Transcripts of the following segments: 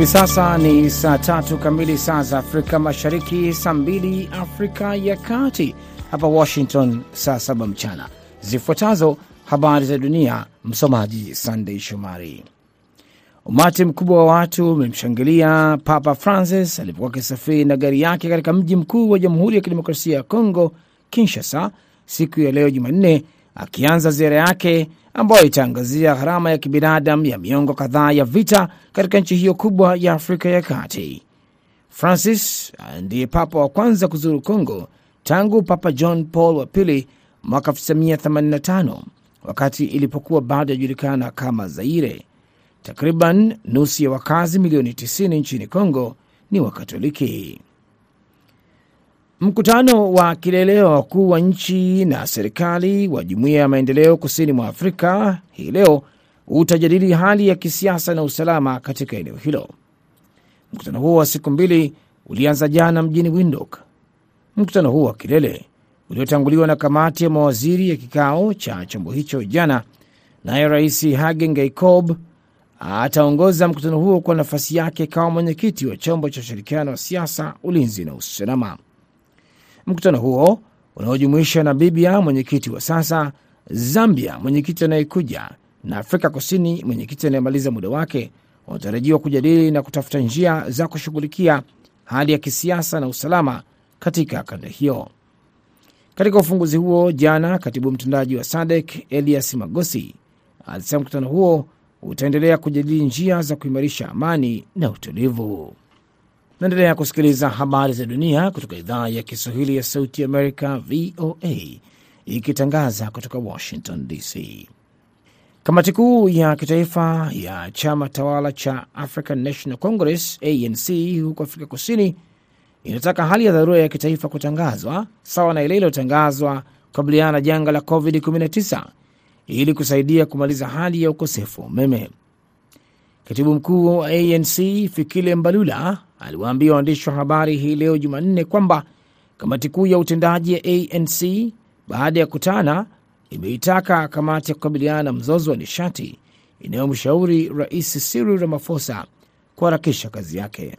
Hivi sasa ni saa tatu kamili saa za Afrika Mashariki, saa mbili Afrika ya Kati, hapa Washington saa saba mchana. Zifuatazo habari za dunia, msomaji Sandey Shomari. Umati mkubwa wa watu umemshangilia Papa Francis alipokuwa akisafiri na gari yake katika mji mkuu wa Jamhuri ya Kidemokrasia ya Kongo, Kinshasa, siku ya leo Jumanne, akianza ziara yake ambayo itaangazia gharama ya kibinadamu ya miongo kadhaa ya vita katika nchi hiyo kubwa ya Afrika ya Kati. Francis ndiye papa wa kwanza kuzuru Kongo tangu Papa John Paul wa pili mwaka 1985 wakati ilipokuwa bado yajulikana kama Zaire. Takriban nusu ya wakazi milioni 90 nchini Kongo ni Wakatoliki. Mkutano wa kilele wa wakuu wa nchi na serikali wa Jumuiya ya Maendeleo Kusini mwa Afrika hii leo utajadili hali ya kisiasa na usalama katika eneo hilo. Mkutano huo wa siku mbili ulianza jana mjini Windhoek. Mkutano huo wa kilele uliotanguliwa na kamati ya mawaziri ya kikao cha chombo hicho jana, naye Rais Hage Geingob ataongoza mkutano huo kwa nafasi yake kama mwenyekiti wa chombo cha ushirikiano wa siasa, ulinzi na usalama. Mkutano huo unaojumuisha Namibia, mwenyekiti wa sasa, Zambia, mwenyekiti anayekuja, na Afrika Kusini, mwenyekiti anayemaliza muda wake, wanatarajiwa kujadili na kutafuta njia za kushughulikia hali ya kisiasa na usalama katika kanda hiyo. Katika ufunguzi huo jana, katibu mtendaji wa SADC Elias Magosi alisema mkutano huo utaendelea kujadili njia za kuimarisha amani na utulivu. Naendelea kusikiliza habari za dunia kutoka idhaa ya Kiswahili ya Sauti Amerika, VOA, ikitangaza kutoka Washington DC. Kamati kuu ya kitaifa ya chama tawala cha African National Congress, ANC, huko Afrika Kusini inataka hali ya dharura ya kitaifa kutangazwa sawa na ile iliyotangazwa kukabiliana na janga la COVID-19 ili kusaidia kumaliza hali ya ukosefu wa umeme. Katibu mkuu wa ANC Fikile Mbalula aliwaambia waandishi wa habari hii leo Jumanne kwamba kamati kuu ya utendaji ya ANC baada ya kutana imeitaka kamati ya kukabiliana na mzozo wa nishati inayomshauri Rais Cyril Ramaphosa kuharakisha kazi yake.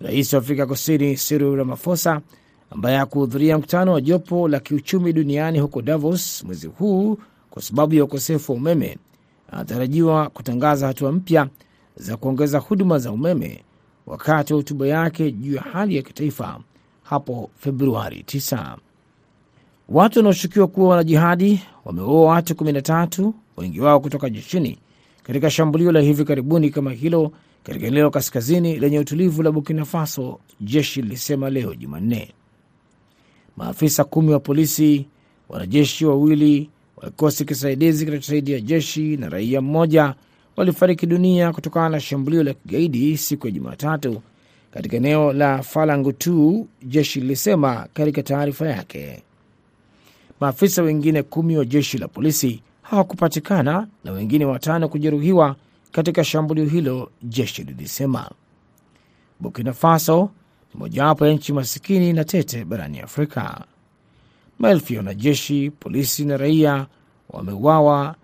Rais wa Afrika Kusini Cyril Ramaphosa ambaye hakuhudhuria mkutano wa jopo la kiuchumi duniani huko Davos mwezi huu kwa sababu ya ukosefu wa umeme anatarajiwa kutangaza hatua mpya za kuongeza huduma za umeme wakati wa hotuba yake juu ya hali ya kitaifa hapo Februari 9. Watu wanaoshukiwa kuwa wanajihadi wameua watu 13, wengi wao kutoka jeshini, katika shambulio la hivi karibuni kama hilo katika eneo kaskazini lenye utulivu la Burkina Faso, jeshi lilisema leo Jumanne. Maafisa kumi wa polisi, wanajeshi wawili wa kikosi kisaidizi kinachosaidia jeshi na raia mmoja walifariki dunia kutokana na shambulio la kigaidi siku ya Jumatatu katika eneo la Falangutu, jeshi lilisema katika taarifa yake. Maafisa wengine kumi wa jeshi la polisi hawakupatikana na wengine watano kujeruhiwa katika shambulio hilo, jeshi lilisema. Burkina Faso ni mojawapo ya nchi masikini na tete barani Afrika. Maelfu ya wanajeshi, polisi na raia wameuawa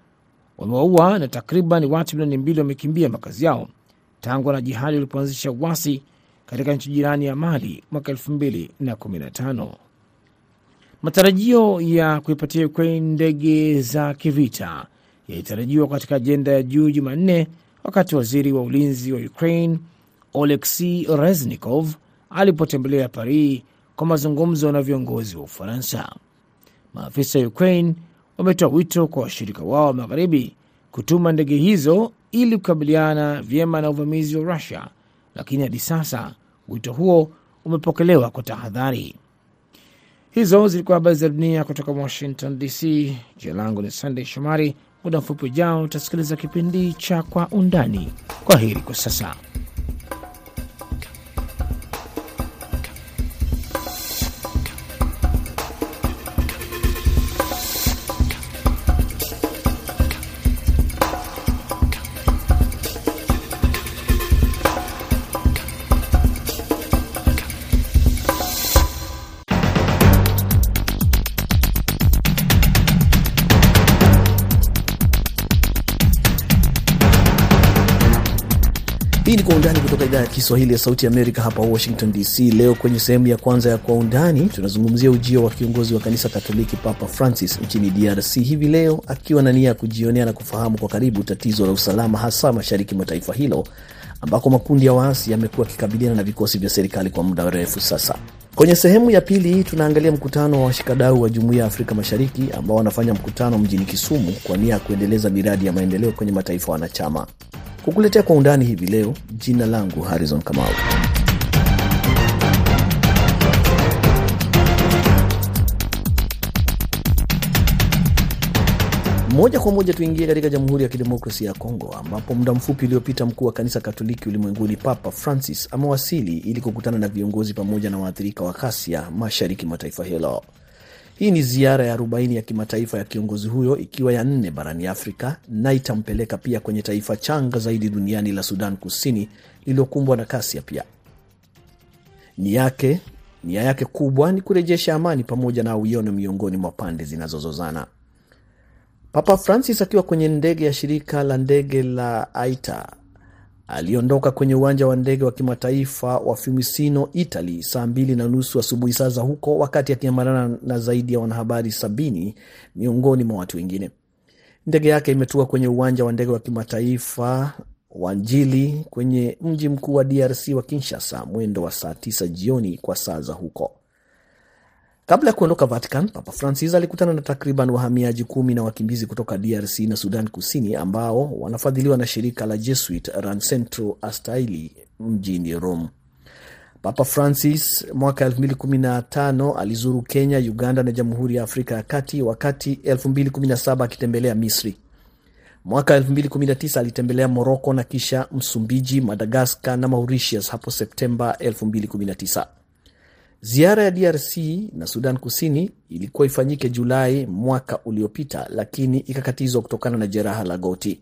wamewaua na takriban watu milioni mbili wamekimbia makazi yao tangu wanajihadi walipoanzisha uasi katika nchi jirani ya Mali mwaka 2015. Matarajio ya kuipatia Ukraine ndege za kivita yalitarajiwa katika ajenda ya juu Jumanne, wakati waziri wa ulinzi wa Ukraine Oleksi Reznikov alipotembelea Paris kwa mazungumzo na viongozi wa Ufaransa. Maafisa wa Ukraine wametoa wito kwa washirika wao wa magharibi kutuma ndege hizo ili kukabiliana vyema na uvamizi wa Rusia, lakini hadi sasa wito huo umepokelewa kwa tahadhari. Hizo zilikuwa habari za dunia kutoka Washington DC. Jina langu ni Sandey Shomari. Muda mfupi ujao utasikiliza kipindi cha Kwa Undani. Kwa heri kwa sasa. Kiswahili ya Sauti Amerika hapa Washington DC. Leo kwenye sehemu ya kwanza ya Kwa Undani tunazungumzia ujio wa kiongozi wa kanisa Katoliki Papa Francis nchini DRC hivi leo, akiwa na nia ya kujionea na kufahamu kwa karibu tatizo la usalama, hasa mashariki mwa taifa hilo ambako makundi ya waasi yamekuwa yakikabiliana na vikosi vya serikali kwa muda mrefu sasa. Kwenye sehemu ya pili tunaangalia mkutano wa washikadau wa Jumuiya ya Afrika Mashariki ambao wanafanya mkutano mjini Kisumu kwa nia ya kuendeleza miradi ya maendeleo kwenye mataifa wanachama. Kukuletea kwa undani hivi leo, jina langu Harrison Kamau. Moja kwa moja tuingie katika Jamhuri ya Kidemokrasia ya Kongo, ambapo muda mfupi uliopita mkuu wa kanisa Katoliki ulimwenguni Papa Francis amewasili ili kukutana na viongozi pamoja na waathirika wa ghasia mashariki mwa taifa hilo. Hii ni ziara ya arobaini ya kimataifa ya kiongozi huyo ikiwa ya nne barani Afrika na itampeleka pia kwenye taifa changa zaidi duniani la Sudan Kusini lililokumbwa na kasia pia. Ni yake nia yake kubwa ni kurejesha amani pamoja na uwiano miongoni mwa pande zinazozozana. Papa Francis akiwa kwenye ndege ya shirika la ndege la Aita aliondoka kwenye uwanja wa ndege wa kimataifa wa Fiumicino, Italy, saa mbili na nusu asubuhi saa za huko, wakati akiambatana na zaidi ya wanahabari sabini miongoni mwa watu wengine. Ndege yake imetua kwenye uwanja wa ndege wa kimataifa wa Njili kwenye mji mkuu wa DRC wa Kinshasa mwendo wa saa tisa jioni kwa saa za huko. Kabla ya kuondoka Vatican, Papa Francis alikutana na takriban wahamiaji kumi na wakimbizi kutoka DRC na Sudan Kusini ambao wanafadhiliwa na shirika la Jesuit Ran Centro Astaili mjini Rome. Papa Francis mwaka 2015 alizuru Kenya, Uganda na Jamhuri ya Afrika ya Kati, wakati 2017 akitembelea Misri. Mwaka 2019 alitembelea Moroko na kisha Msumbiji, Madagaskar na Mauritius hapo Septemba 2019. Ziara ya DRC na Sudan Kusini ilikuwa ifanyike Julai mwaka uliopita, lakini ikakatizwa kutokana na jeraha la goti.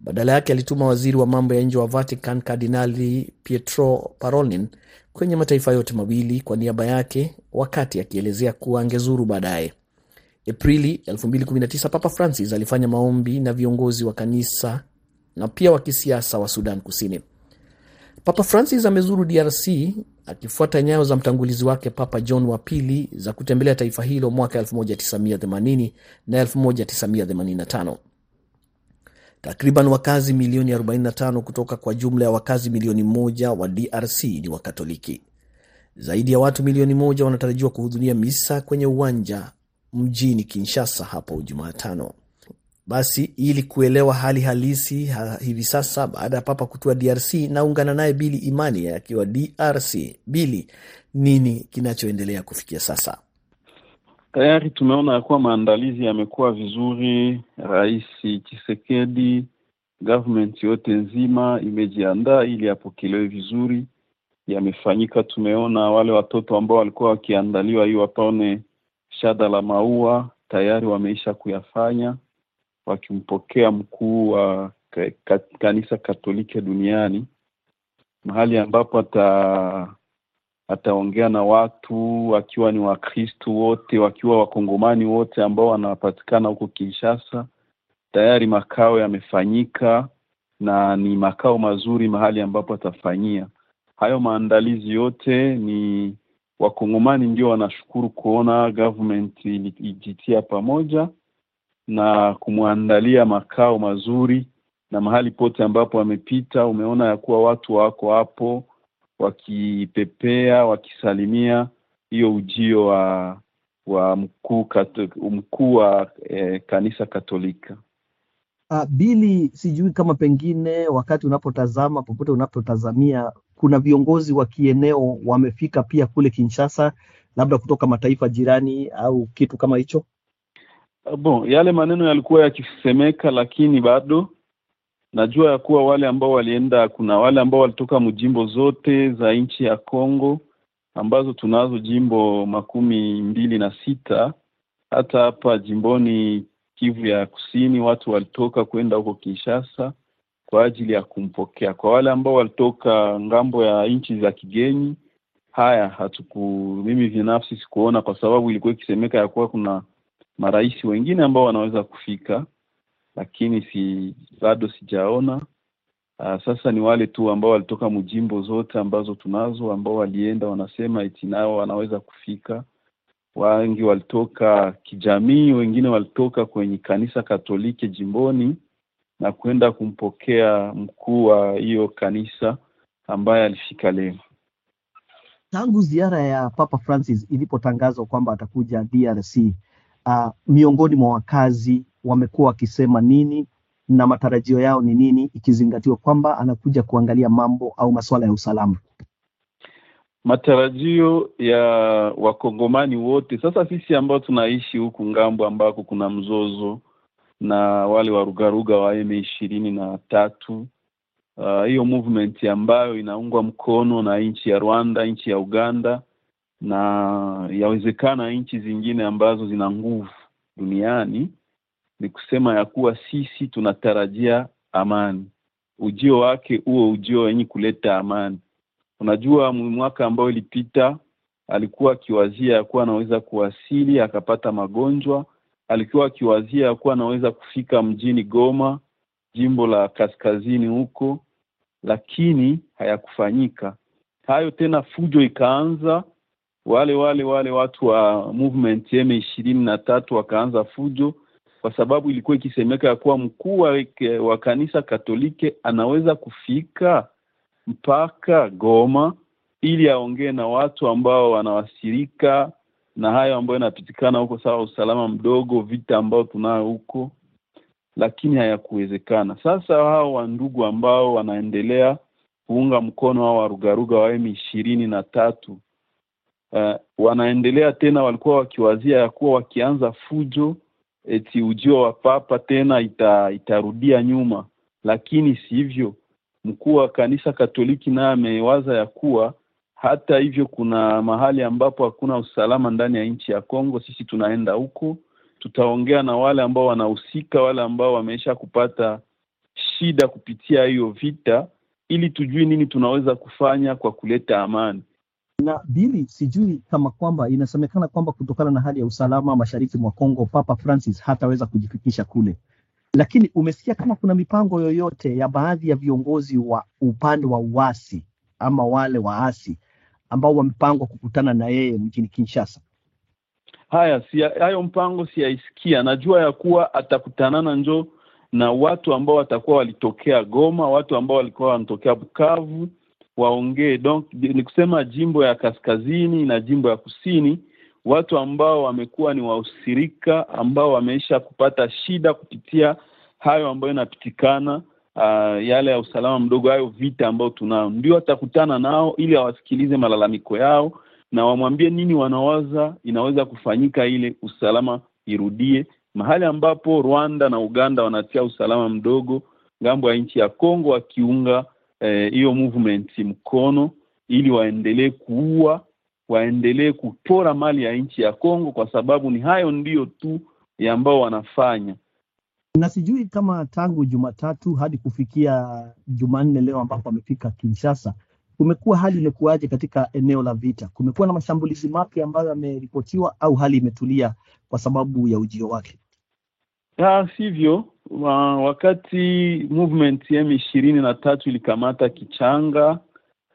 Badala yake alituma waziri wa mambo ya nje wa Vatican Kardinali Pietro Parolin kwenye mataifa yote mawili kwa niaba yake, wakati akielezea kuwa angezuru baadaye. Aprili 2019 Papa Francis alifanya maombi na viongozi wa kanisa na pia wa kisiasa wa Sudan Kusini. Papa Francis amezuru DRC akifuata nyayo za mtangulizi wake Papa John wa pili za kutembelea taifa hilo mwaka 1980 na 1985. Takriban wakazi milioni 45 kutoka kwa jumla ya wakazi milioni moja wa DRC ni Wakatoliki. Zaidi ya watu milioni moja wanatarajiwa kuhudhuria misa kwenye uwanja mjini Kinshasa hapo Jumatano. Basi ili kuelewa hali halisi ha, hivi sasa baada ya papa kutua DRC, naungana naye Bili Imani akiwa DRC. Bili, nini kinachoendelea kufikia sasa? Tayari tumeona ya kuwa maandalizi yamekuwa vizuri. Rais Chisekedi, government yote nzima imejiandaa ili apokelewe vizuri. Yamefanyika, tumeona wale watoto ambao walikuwa wakiandaliwa hii wapone shada la maua tayari wameisha kuyafanya wakimpokea mkuu wa kanisa Katoliki duniani, mahali ambapo ata ataongea na watu wakiwa ni Wakristu wote wakiwa Wakongomani wote ambao wanapatikana huko Kinshasa. Tayari makao yamefanyika na ni makao mazuri mahali ambapo atafanyia hayo maandalizi yote. Ni Wakongomani ndio wanashukuru kuona government ilijitia pamoja na kumwandalia makao mazuri na mahali pote ambapo amepita, umeona ya kuwa watu wako hapo wakipepea, wakisalimia hiyo ujio wa wa mkuu mkuu wa eh, kanisa Katolika. Uh, Bili, sijui kama pengine wakati unapotazama popote unapotazamia, kuna viongozi wa kieneo wamefika pia kule Kinshasa, labda kutoka mataifa jirani au kitu kama hicho. Bon, yale maneno yalikuwa yakisemeka, lakini bado najua ya kuwa wale ambao walienda, kuna wale ambao walitoka mjimbo zote za nchi ya Kongo ambazo tunazo jimbo makumi mbili na sita. Hata hapa jimboni Kivu ya Kusini watu walitoka kwenda huko Kinshasa kwa ajili ya kumpokea. Kwa wale ambao walitoka ng'ambo ya nchi za kigeni, haya hatuku, mimi binafsi sikuona, kwa sababu ilikuwa ikisemeka ya kuwa kuna marais wengine ambao wanaweza kufika, lakini si bado sijaona. Uh, sasa ni wale tu ambao walitoka mjimbo zote ambazo tunazo ambao walienda wanasema eti nao wanaweza kufika. Wengi walitoka kijamii, wengine walitoka kwenye kanisa Katoliki jimboni na kwenda kumpokea mkuu wa hiyo kanisa ambaye alifika leo. Tangu ziara ya Papa Francis ilipotangazwa kwamba atakuja DRC, uh, miongoni mwa wakazi wamekuwa wakisema nini na matarajio yao ni nini, ikizingatiwa kwamba anakuja kuangalia mambo au masuala ya usalama? Matarajio ya wakongomani wote, sasa sisi ambao tunaishi huku ng'ambo ambako kuna mzozo na wale warugaruga wa M ishirini na tatu hiyo uh, movement ambayo inaungwa mkono na nchi ya Rwanda, nchi ya Uganda na yawezekana nchi zingine ambazo zina nguvu duniani, ni kusema ya kuwa sisi tunatarajia amani, ujio wake huo ujio wenye kuleta amani. Unajua, mwaka ambao ilipita alikuwa akiwazia ya kuwa anaweza kuwasili akapata magonjwa, alikuwa akiwazia ya kuwa anaweza kufika mjini Goma, jimbo la kaskazini huko lakini hayakufanyika hayo tena. Fujo ikaanza, wale wale wale watu wa movement M ishirini na tatu wakaanza fujo, kwa sababu ilikuwa ikisemeka ya kuwa mkuu wa kanisa Katoliki anaweza kufika mpaka Goma ili aongee na watu ambao wanawasirika na hayo ambayo inapitikana huko, sawa usalama mdogo, vita ambao tunayo huko lakini hayakuwezekana. Sasa hao wandugu ambao wanaendelea kuunga mkono hao warugaruga wa M ishirini na tatu uh, wanaendelea tena, walikuwa wakiwazia ya kuwa wakianza fujo eti ujio wa papa tena ita, itarudia nyuma, lakini sivyo. Mkuu wa kanisa Katoliki naye amewaza ya kuwa hata hivyo, kuna mahali ambapo hakuna usalama ndani ya nchi ya Kongo, sisi tunaenda huko tutaongea na wale ambao wanahusika, wale ambao wameisha kupata shida kupitia hiyo vita, ili tujue nini tunaweza kufanya kwa kuleta amani. Na Bili, sijui kama kwamba inasemekana kwamba kutokana na hali ya usalama mashariki mwa Kongo, Papa Francis hataweza kujifikisha kule, lakini umesikia kama kuna mipango yoyote ya baadhi ya viongozi wa upande wa uasi ama wale waasi ambao wamepangwa kukutana na yeye mjini Kinshasa? Haya siya, hayo mpango siyaisikia. Najua ya kuwa atakutanana njo na watu ambao watakuwa walitokea Goma, watu ambao walikuwa wanatokea Bukavu waongee. Donc ni kusema jimbo ya kaskazini na jimbo ya kusini, watu ambao wamekuwa ni wahusirika ambao wameisha kupata shida kupitia hayo ambayo inapitikana, uh, yale ya usalama mdogo, hayo vita ambayo tunao, ndio watakutana nao ili awasikilize malalamiko yao na wamwambie nini wanawaza inaweza kufanyika ile usalama irudie mahali ambapo Rwanda na Uganda wanatia usalama mdogo ng'ambo ya nchi ya Kongo, wakiunga hiyo eh, movement mkono ili waendelee kuua, waendelee kupora mali ya nchi ya Kongo, kwa sababu ni hayo ndiyo tu ambao wanafanya. Na sijui kama tangu Jumatatu hadi kufikia Jumanne leo ambapo amefika Kinshasa kumekuwa hali imekuwaje katika eneo la vita? Kumekuwa na mashambulizi mapya ambayo yameripotiwa au hali imetulia kwa sababu ya ujio wake? Ah, sivyo. Wakati movement M ishirini na tatu ilikamata Kichanga,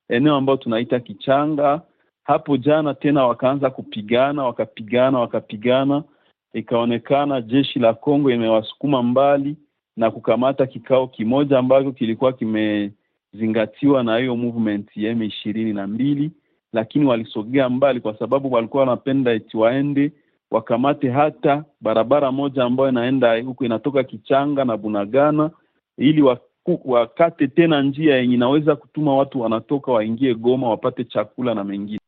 eneo ambayo tunaita Kichanga, hapo jana tena wakaanza kupigana, wakapigana, wakapigana, ikaonekana jeshi la Kongo imewasukuma mbali na kukamata kikao kimoja ambacho kilikuwa kimezingatiwa na hiyo movement ya M ishirini na mbili, lakini walisogea mbali kwa sababu walikuwa wanapenda eti waende wakamate hata barabara moja ambayo inaenda huku inatoka Kichanga na Bunagana, ili wakate tena njia yenye inaweza kutuma watu wanatoka waingie Goma wapate chakula na mengine.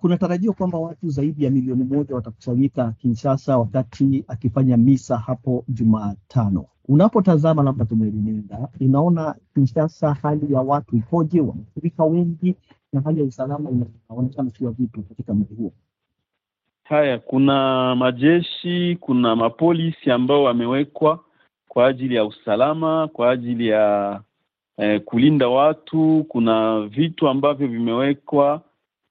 Kuna tarajio kwamba watu zaidi ya milioni moja watakusanyika Kinshasa wakati akifanya misa hapo Jumatano. Unapotazama labda tumelinenda, unaona Kinshasa hali ya watu ipoje? Wamefurika wengi na hali ya usalama inaonekana kuwa vipi katika mji huo? Haya, kuna majeshi, kuna mapolisi ambao wamewekwa kwa ajili ya usalama, kwa ajili ya eh, kulinda watu. Kuna vitu ambavyo vimewekwa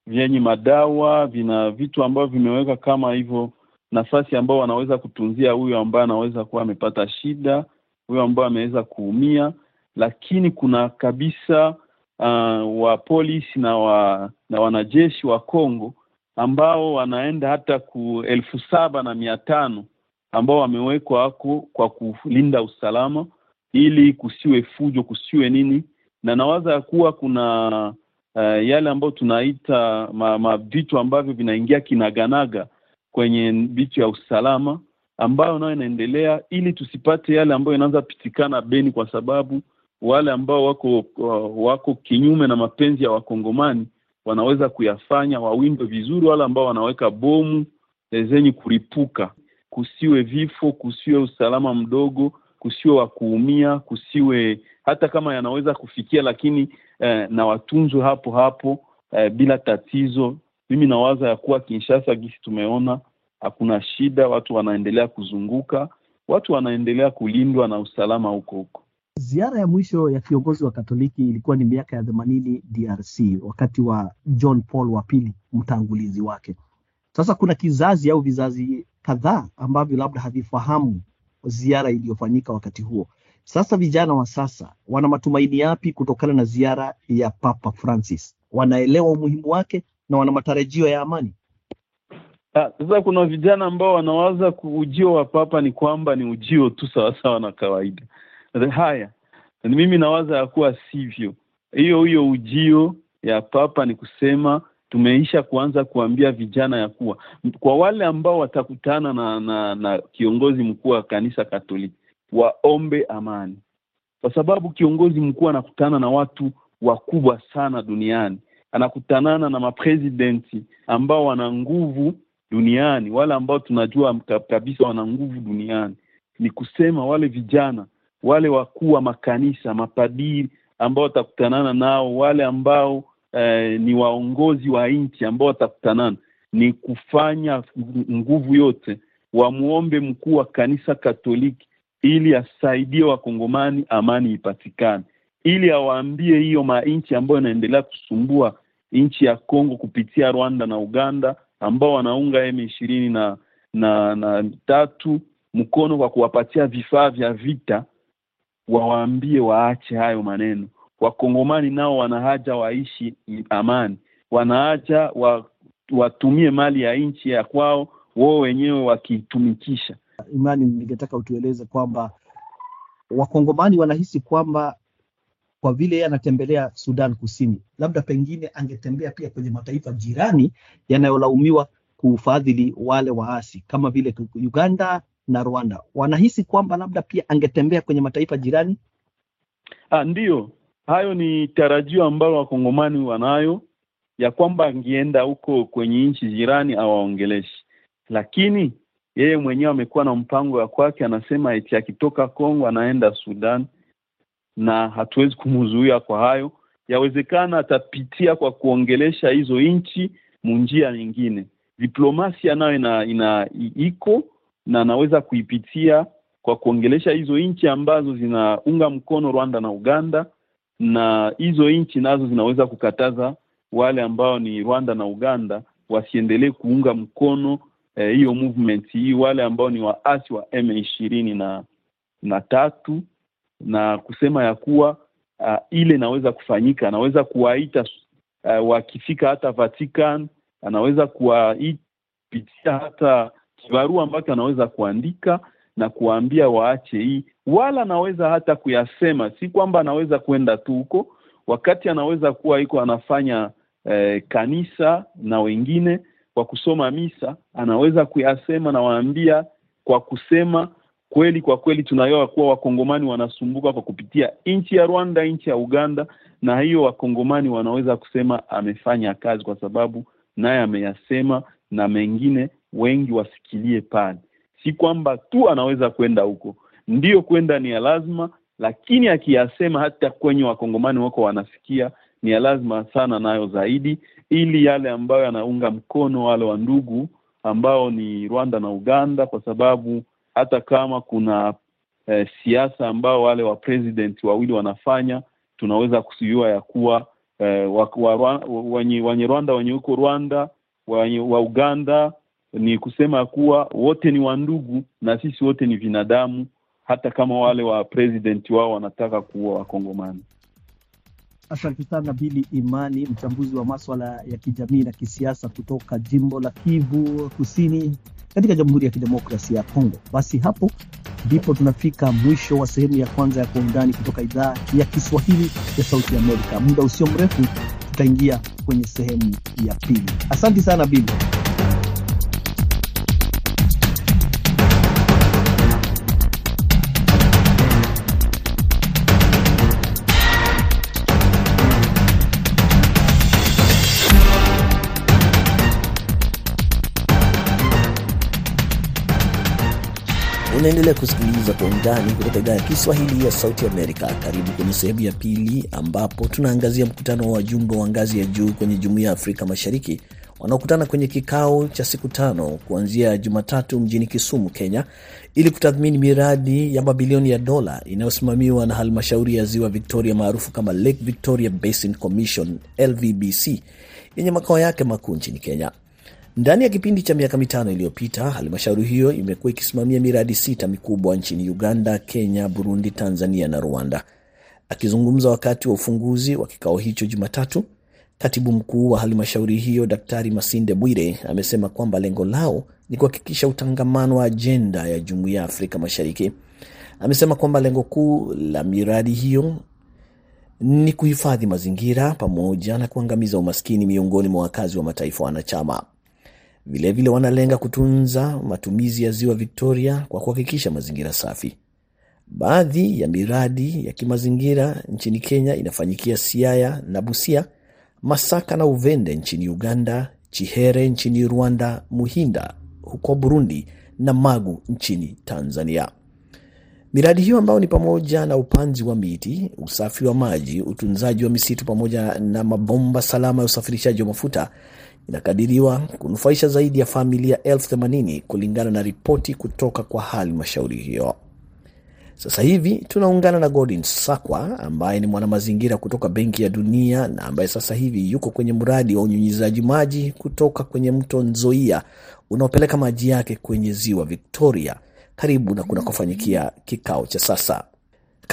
vyenye madawa, vina vitu ambavyo vimewekwa kama hivyo nafasi ambao wanaweza kutunzia huyo ambaye anaweza kuwa amepata shida, huyo ambaye ameweza kuumia. lakini kuna kabisa uh, wa polisi na wa na wanajeshi wa Kongo ambao wanaenda hata ku elfu saba na mia tano ambao wamewekwa hako kwa kulinda usalama ili kusiwe fujo kusiwe nini. Na nawaza ya kuwa kuna uh, yale ambayo tunaita mavitu ma ambavyo vinaingia kinaganaga kwenye vitu ya usalama ambayo nayo inaendelea ili tusipate yale ambayo inaanza pitikana Beni kwa sababu wale ambao wako wako kinyume na mapenzi ya wakongomani wanaweza kuyafanya wawindwe vizuri wale ambao wanaweka bomu zenye kuripuka kusiwe vifo kusiwe usalama mdogo kusiwe wa kuumia kusiwe hata kama yanaweza kufikia lakini eh, na watunzwe hapo hapo eh, bila tatizo. Mimi nawaza ya kuwa Kinshasa gisi tumeona hakuna shida watu wanaendelea kuzunguka watu wanaendelea kulindwa na usalama huko huko Ziara ya mwisho ya kiongozi wa Katoliki ilikuwa ni miaka ya themanini DRC, wakati wa John Paul wa pili, mtangulizi wake. Sasa kuna kizazi au vizazi kadhaa ambavyo labda havifahamu ziara iliyofanyika wakati huo. Sasa vijana wa sasa wana matumaini yapi kutokana na ziara ya Papa Francis? Wanaelewa umuhimu wake na wana matarajio ya amani? Sasa kuna vijana ambao wanawaza ujio wa papa ni kwamba ni ujio tu sawasawa na kawaida. Haya, mimi nawaza ya kuwa sivyo. Hiyo hiyo ujio ya papa ni kusema tumeisha kuanza kuambia vijana ya kuwa kwa wale ambao watakutana na, na, na kiongozi mkuu wa kanisa Katoliki waombe amani, kwa sababu kiongozi mkuu anakutana na watu wakubwa sana duniani, anakutanana na mapresidenti ambao wana nguvu duniani, wale ambao tunajua kabisa wana nguvu duniani. Ni kusema wale vijana wale wakuu wa makanisa, mapadiri ambao watakutanana nao, wale ambao eh, ni waongozi wa nchi ambao watakutanana, ni kufanya nguvu yote wamwombe mkuu wa kanisa Katoliki ili asaidie wakongomani amani ipatikane, ili awaambie hiyo manchi ambayo inaendelea kusumbua nchi ya Kongo kupitia Rwanda na Uganda ambao wanaunga M ishirini na, na, na tatu mkono kwa kuwapatia vifaa vya vita, wawaambie waache hayo maneno. Wakongomani nao wanahaja waishi amani, wanahaja wa, watumie mali ya nchi ya kwao wao wenyewe wakiitumikisha. Imani, ningetaka utueleze kwamba wakongomani wanahisi kwamba kwa vile yeye anatembelea Sudan Kusini, labda pengine angetembea pia kwenye mataifa jirani yanayolaumiwa kufadhili wale waasi kama vile Uganda na Rwanda. Wanahisi kwamba labda pia angetembea kwenye mataifa jirani. Ah, ndiyo, hayo ni tarajio ambalo wakongomani wanayo ya kwamba angeenda huko kwenye nchi jirani awaongeleshi, lakini yeye mwenyewe amekuwa na mpango ya kwake, anasema eti akitoka Kongo anaenda Sudan na hatuwezi kumzuia kwa hayo. Yawezekana atapitia kwa kuongelesha hizo nchi munjia nyingine. Diplomasia nayo ina, ina iko na anaweza kuipitia kwa kuongelesha hizo nchi ambazo zinaunga mkono Rwanda na Uganda, na hizo nchi nazo zinaweza kukataza wale ambao ni Rwanda na Uganda wasiendelee kuunga mkono hiyo eh, movement hii, wale ambao ni waasi wa M ishirini na na tatu na kusema ya kuwa uh, ile inaweza kufanyika. Anaweza kuwaita uh, wakifika hata Vatican, anaweza kuwapitia hata kibarua ambacho anaweza kuandika na kuwaambia waache hii, wala anaweza hata kuyasema, si kwamba anaweza kwenda tu huko, wakati anaweza kuwa iko anafanya eh, kanisa na wengine kwa kusoma misa, anaweza kuyasema na waambia kwa kusema kweli kwa kweli. Tunayoa kuwa wakongomani wanasumbuka kwa kupitia nchi ya Rwanda, nchi ya Uganda, na hiyo wakongomani wanaweza kusema amefanya kazi, kwa sababu naye ameyasema, na mengine wengi wasikilie pale. Si kwamba tu anaweza kwenda huko, ndiyo kwenda ni ya lazima, lakini akiyasema hata kwenye wakongomani wako wanasikia ni ya lazima sana, nayo zaidi, ili yale ambayo yanaunga mkono wale wa ndugu ambao ni Rwanda na Uganda, kwa sababu hata kama kuna eh, siasa ambao wale wa president wawili wanafanya, tunaweza kusiua ya kuwa eh, wenye Rwanda wenye huko Rwanda wenye wa Uganda ni kusema kuwa wote ni wandugu na sisi wote ni binadamu hata kama wale wa president wao wanataka kuua Wakongomani. Asante sana Bili Imani, mchambuzi wa maswala ya kijamii na kisiasa kutoka jimbo la Kivu Kusini katika Jamhuri ya Kidemokrasia ya Kongo. Basi hapo ndipo tunafika mwisho wa sehemu ya kwanza ya Kwa Undani kutoka idhaa ya Kiswahili ya Sauti ya Amerika. Muda usio mrefu tutaingia kwenye sehemu ya pili. Asante sana Bili. Unaendelea kusikiliza Kwa Undani kutoka idhaa ya Kiswahili ya Sauti Amerika. Karibu kwenye sehemu ya pili, ambapo tunaangazia mkutano wa wajumbe wa ngazi ya juu kwenye Jumuiya ya Afrika Mashariki wanaokutana kwenye kikao cha siku tano kuanzia Jumatatu mjini Kisumu, Kenya, ili kutathmini miradi ya mabilioni ya dola inayosimamiwa na halmashauri ya Ziwa Victoria maarufu kama Lake Victoria Basin Commission LVBC yenye makao yake makuu nchini Kenya. Ndani ya kipindi cha miaka mitano iliyopita, halmashauri hiyo imekuwa ikisimamia miradi sita mikubwa nchini Uganda, Kenya, Burundi, Tanzania na Rwanda. Akizungumza wakati wa ufunguzi wa kikao hicho Jumatatu, katibu mkuu wa halmashauri hiyo Daktari Masinde Bwire amesema kwamba lengo lao ni kuhakikisha utangamano wa ajenda ya Jumuiya ya Afrika Mashariki. Amesema kwamba lengo kuu la miradi hiyo ni kuhifadhi mazingira pamoja na kuangamiza umaskini miongoni mwa wakazi wa mataifa wanachama. Vilevile wanalenga kutunza matumizi ya ziwa Victoria kwa kuhakikisha mazingira safi. Baadhi ya miradi ya kimazingira nchini Kenya inafanyikia Siaya na Busia, Masaka na Uvende nchini Uganda, Chihere nchini Rwanda, Muhinda huko Burundi na Magu nchini Tanzania. Miradi hiyo ambayo ni pamoja na upanzi wa miti, usafi wa maji, utunzaji wa misitu pamoja na mabomba salama ya usafirishaji wa mafuta inakadiriwa kunufaisha zaidi ya familia elfu themanini kulingana na ripoti kutoka kwa halmashauri hiyo. Sasa hivi tunaungana na Gordon Sakwa ambaye ni mwanamazingira kutoka Benki ya Dunia na ambaye sasa hivi yuko kwenye mradi wa unyunyizaji maji kutoka kwenye mto Nzoia unaopeleka maji yake kwenye ziwa Victoria karibu na kunakofanyikia kikao cha sasa.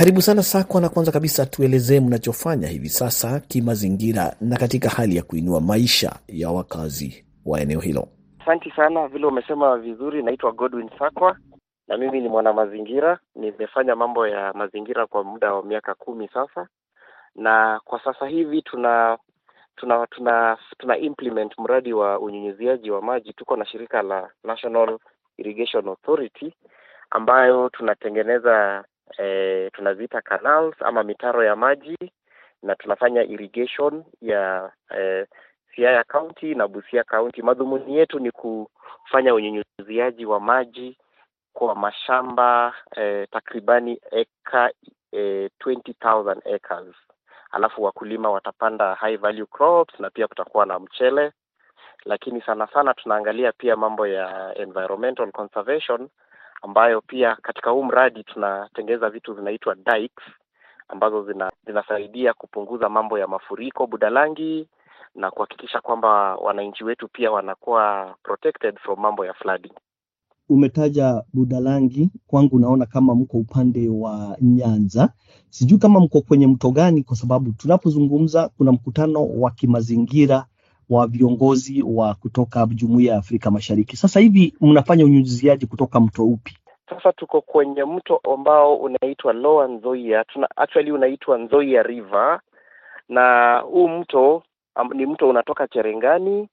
Karibu sana Sakwa, na kwanza kabisa tuelezee mnachofanya hivi sasa kimazingira na katika hali ya kuinua maisha ya wakazi wa eneo hilo. Asanti sana, vile umesema vizuri. Naitwa Godwin Sakwa na mimi ni mwanamazingira. Nimefanya mambo ya mazingira kwa muda wa miaka kumi sasa, na kwa sasa hivi tuna tuna tuna tuna implement mradi wa unyunyiziaji wa maji. Tuko na shirika la National Irrigation Authority ambayo tunatengeneza eh, tunaziita canals ama mitaro ya maji na tunafanya irrigation ya e, Siaya County na Busia County. Madhumuni yetu ni kufanya unyunyuziaji wa maji kwa mashamba e, takribani eka e, 20,000 acres. Alafu wakulima watapanda high value crops na pia kutakuwa na mchele, lakini sana sana tunaangalia pia mambo ya environmental conservation ambayo pia katika huu mradi tunatengeza vitu vinaitwa dikes ambazo zina, zinasaidia kupunguza mambo ya mafuriko Budalangi na kuhakikisha kwamba wananchi wetu pia wanakuwa protected from mambo ya flooding. Umetaja Budalangi, kwangu naona kama mko upande wa Nyanza. Sijui kama mko kwenye mto gani, kwa sababu tunapozungumza kuna mkutano wa kimazingira wa viongozi wa kutoka Jumuiya ya Afrika Mashariki. Sasa hivi mnafanya unyunyuziaji kutoka mto upi? Sasa tuko kwenye mto ambao unaitwa Lower Nzoia, tuna actually unaitwa Nzoia River, na huu mto um, ni mto unatoka Cherengani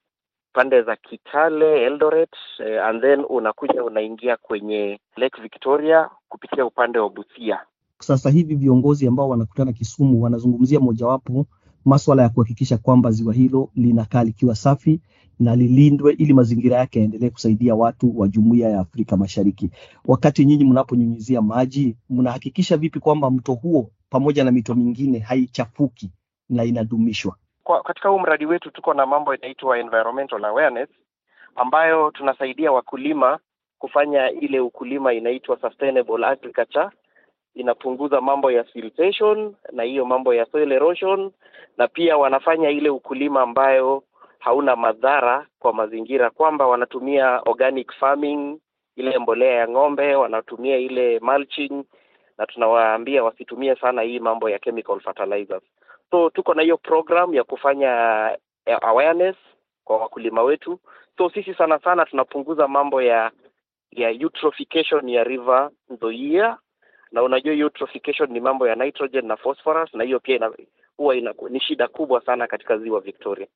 pande za Kitale, Eldoret eh, and then unakuja unaingia kwenye Lake Victoria kupitia upande wa Busia. Sasa hivi viongozi ambao wanakutana Kisumu wanazungumzia mojawapo maswala ya kuhakikisha kwamba ziwa hilo linakaa likiwa safi na lilindwe ili mazingira yake yaendelee kusaidia watu wa Jumuiya ya Afrika Mashariki. Wakati nyinyi mnaponyunyizia maji, mnahakikisha vipi kwamba mto huo pamoja na mito mingine haichafuki na inadumishwa? Kwa, katika huu mradi wetu tuko na mambo inaitwa environmental awareness ambayo tunasaidia wakulima kufanya ile ukulima inaitwa sustainable agriculture inapunguza mambo ya siltation na hiyo mambo ya soil erosion, na pia wanafanya ile ukulima ambayo hauna madhara kwa mazingira, kwamba wanatumia organic farming, ile mbolea ya ng'ombe, wanatumia ile mulching, na tunawaambia wasitumie sana hii mambo ya chemical fertilizers. So tuko na hiyo program ya kufanya awareness kwa wakulima wetu. So sisi sana sana tunapunguza mambo ya ya eutrophication ya river Nzoia, na unajua eutrophication ni mambo ya nitrogen na phosphorus, na hiyo pia huwa ni shida kubwa sana katika ziwa Victoria.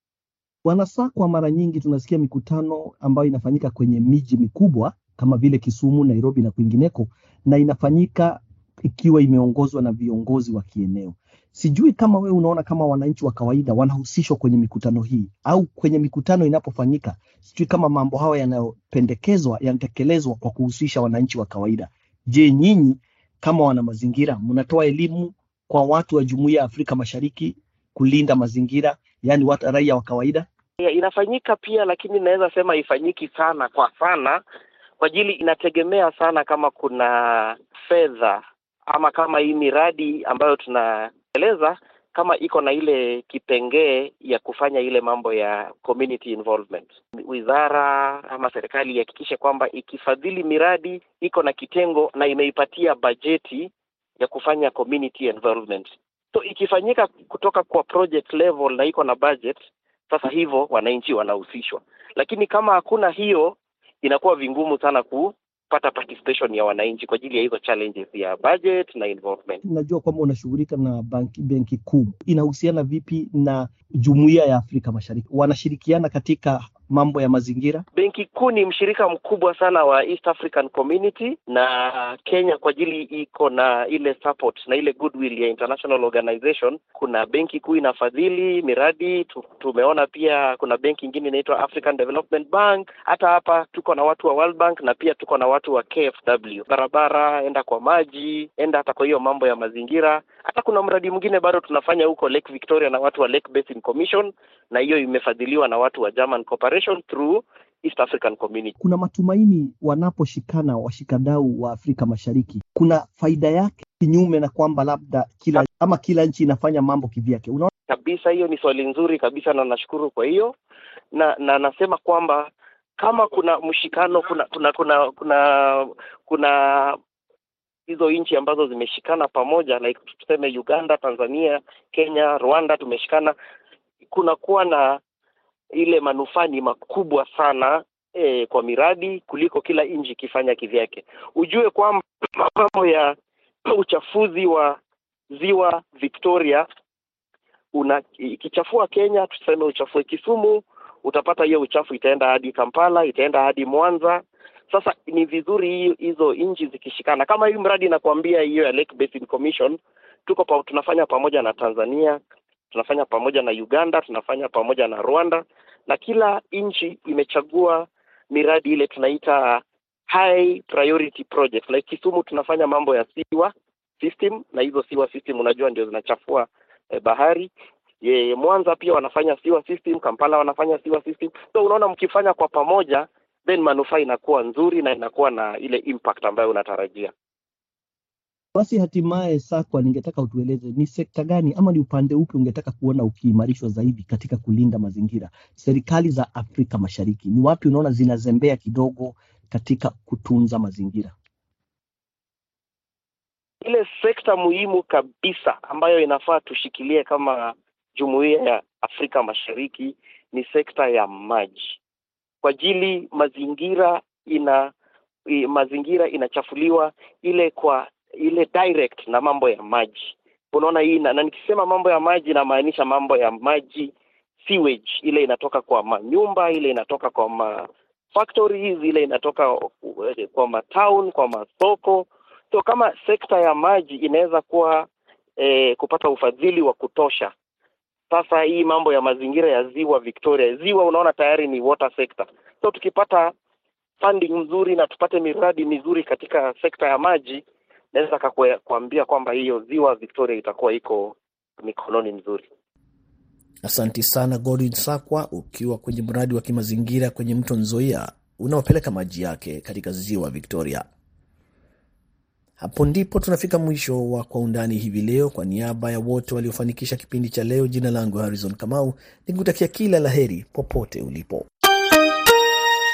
Wanasakwa mara nyingi tunasikia mikutano ambayo inafanyika kwenye miji mikubwa kama vile Kisumu, Nairobi na kwingineko, na inafanyika ikiwa imeongozwa na viongozi wa kieneo. Sijui kama wewe unaona kama wananchi wa kawaida wanahusishwa kwenye mikutano hii, au kwenye mikutano inapofanyika, sijui kama mambo hayo yanayopendekezwa yanatekelezwa kwa kuhusisha wananchi wa kawaida. Je, nyinyi kama wana mazingira mnatoa elimu kwa watu wa Jumuiya ya Afrika Mashariki kulinda mazingira, yaani watu raia wa kawaida? Inafanyika pia, lakini inaweza sema haifanyiki sana kwa sana, kwa ajili inategemea sana kama kuna fedha ama kama hii miradi ambayo tunaeleza kama iko na ile kipengee ya kufanya ile mambo ya community involvement. Wizara ama serikali ihakikishe kwamba ikifadhili miradi iko na kitengo na imeipatia bajeti ya kufanya community involvement. So ikifanyika kutoka kwa project level na iko na budget, sasa hivyo wananchi wanahusishwa, lakini kama hakuna hiyo, inakuwa vingumu sana ku pata participation ya wananchi kwa ajili ya hizo challenges ya budget na involvement. Najua kwamba unashughulika na banki, benki kuu inahusiana vipi na jumuiya ya Afrika Mashariki? Wanashirikiana katika mambo ya mazingira? Benki Kuu ni mshirika mkubwa sana wa East African Community na Kenya kwa ajili iko na ile support na ile goodwill ya international organization. Kuna benki kuu inafadhili miradi tu, tumeona pia kuna benki ingine inaitwa African Development Bank. Hata hapa tuko na watu wa World Bank na pia tuko na watu wa KfW. Barabara, enda kwa maji, enda hata kwa hiyo mambo ya mazingira. Hata kuna mradi mwingine bado tunafanya huko Lake Victoria na watu wa Lake Basin Commission, na hiyo imefadhiliwa na watu wa German Corporation through East African Community. Kuna matumaini wanaposhikana washikadau wa Afrika Mashariki, kuna faida yake kinyume na kwamba labda kila ama kila nchi inafanya mambo kivyake. Unaona kabisa, hiyo ni swali nzuri kabisa na nashukuru kwa hiyo, na na nasema kwamba kama kuna mshikano, kuna kuna kuna kuna kuna hizo nchi ambazo zimeshikana pamoja like tuseme Uganda, Tanzania, Kenya, Rwanda, tumeshikana, kunakuwa na ile manufaa ni makubwa sana e, kwa miradi kuliko kila nchi ikifanya kivyake. Ujue kwamba mambo ya uchafuzi wa ziwa Victoria una ikichafua Kenya, tuseme uchafue Kisumu, utapata hiyo uchafu itaenda hadi Kampala, itaenda hadi Mwanza. Sasa ni vizuri hizo nchi zikishikana, kama hii mradi nakwambia hiyo ya Lake Basin Commission, tuko pa, tunafanya pamoja na Tanzania, tunafanya pamoja na Uganda, tunafanya pamoja na Rwanda, na kila nchi imechagua miradi ile tunaita high priority project. Like Kisumu tunafanya mambo ya siwa system, na hizo siwa system unajua ndio zinachafua eh, bahari. Ye, Mwanza pia wanafanya siwa system, Kampala wanafanya siwa system. So unaona mkifanya kwa pamoja then manufaa inakuwa nzuri na inakuwa na ile impact ambayo unatarajia. Basi, hatimaye Sakwa, ningetaka utueleze ni sekta gani ama ni upande upi ungetaka kuona ukiimarishwa zaidi katika kulinda mazingira? Serikali za Afrika Mashariki ni wapi unaona zinazembea kidogo katika kutunza mazingira? Ile sekta muhimu kabisa ambayo inafaa tushikilie kama jumuiya ya Afrika Mashariki ni sekta ya maji, kwa ajili mazingira ina mazingira inachafuliwa ile kwa ile direct na mambo ya maji. Unaona hii na, na nikisema mambo ya maji namaanisha mambo ya maji sewage, ile inatoka kwa manyumba, ile inatoka kwa ma factories, ile inatoka kwa matown, kwa masoko. So kama sekta ya maji inaweza kuwa eh, kupata ufadhili wa kutosha sasa hii mambo ya mazingira ya ziwa Victoria, ziwa unaona tayari ni water sector. So tukipata funding mzuri na tupate miradi mizuri katika sekta ya maji, naweza kakuambia kwamba hiyo ziwa Victoria itakuwa iko mikononi mzuri. Asanti sana Godwin Sakwa, ukiwa kwenye mradi wa kimazingira kwenye mto Nzoia unaopeleka maji yake katika ziwa Victoria. Hapo ndipo tunafika mwisho wa Kwa Undani hivi leo. Kwa niaba ya wote waliofanikisha kipindi cha leo, jina langu Harrison Kamau, nikutakia kila la heri popote ulipo.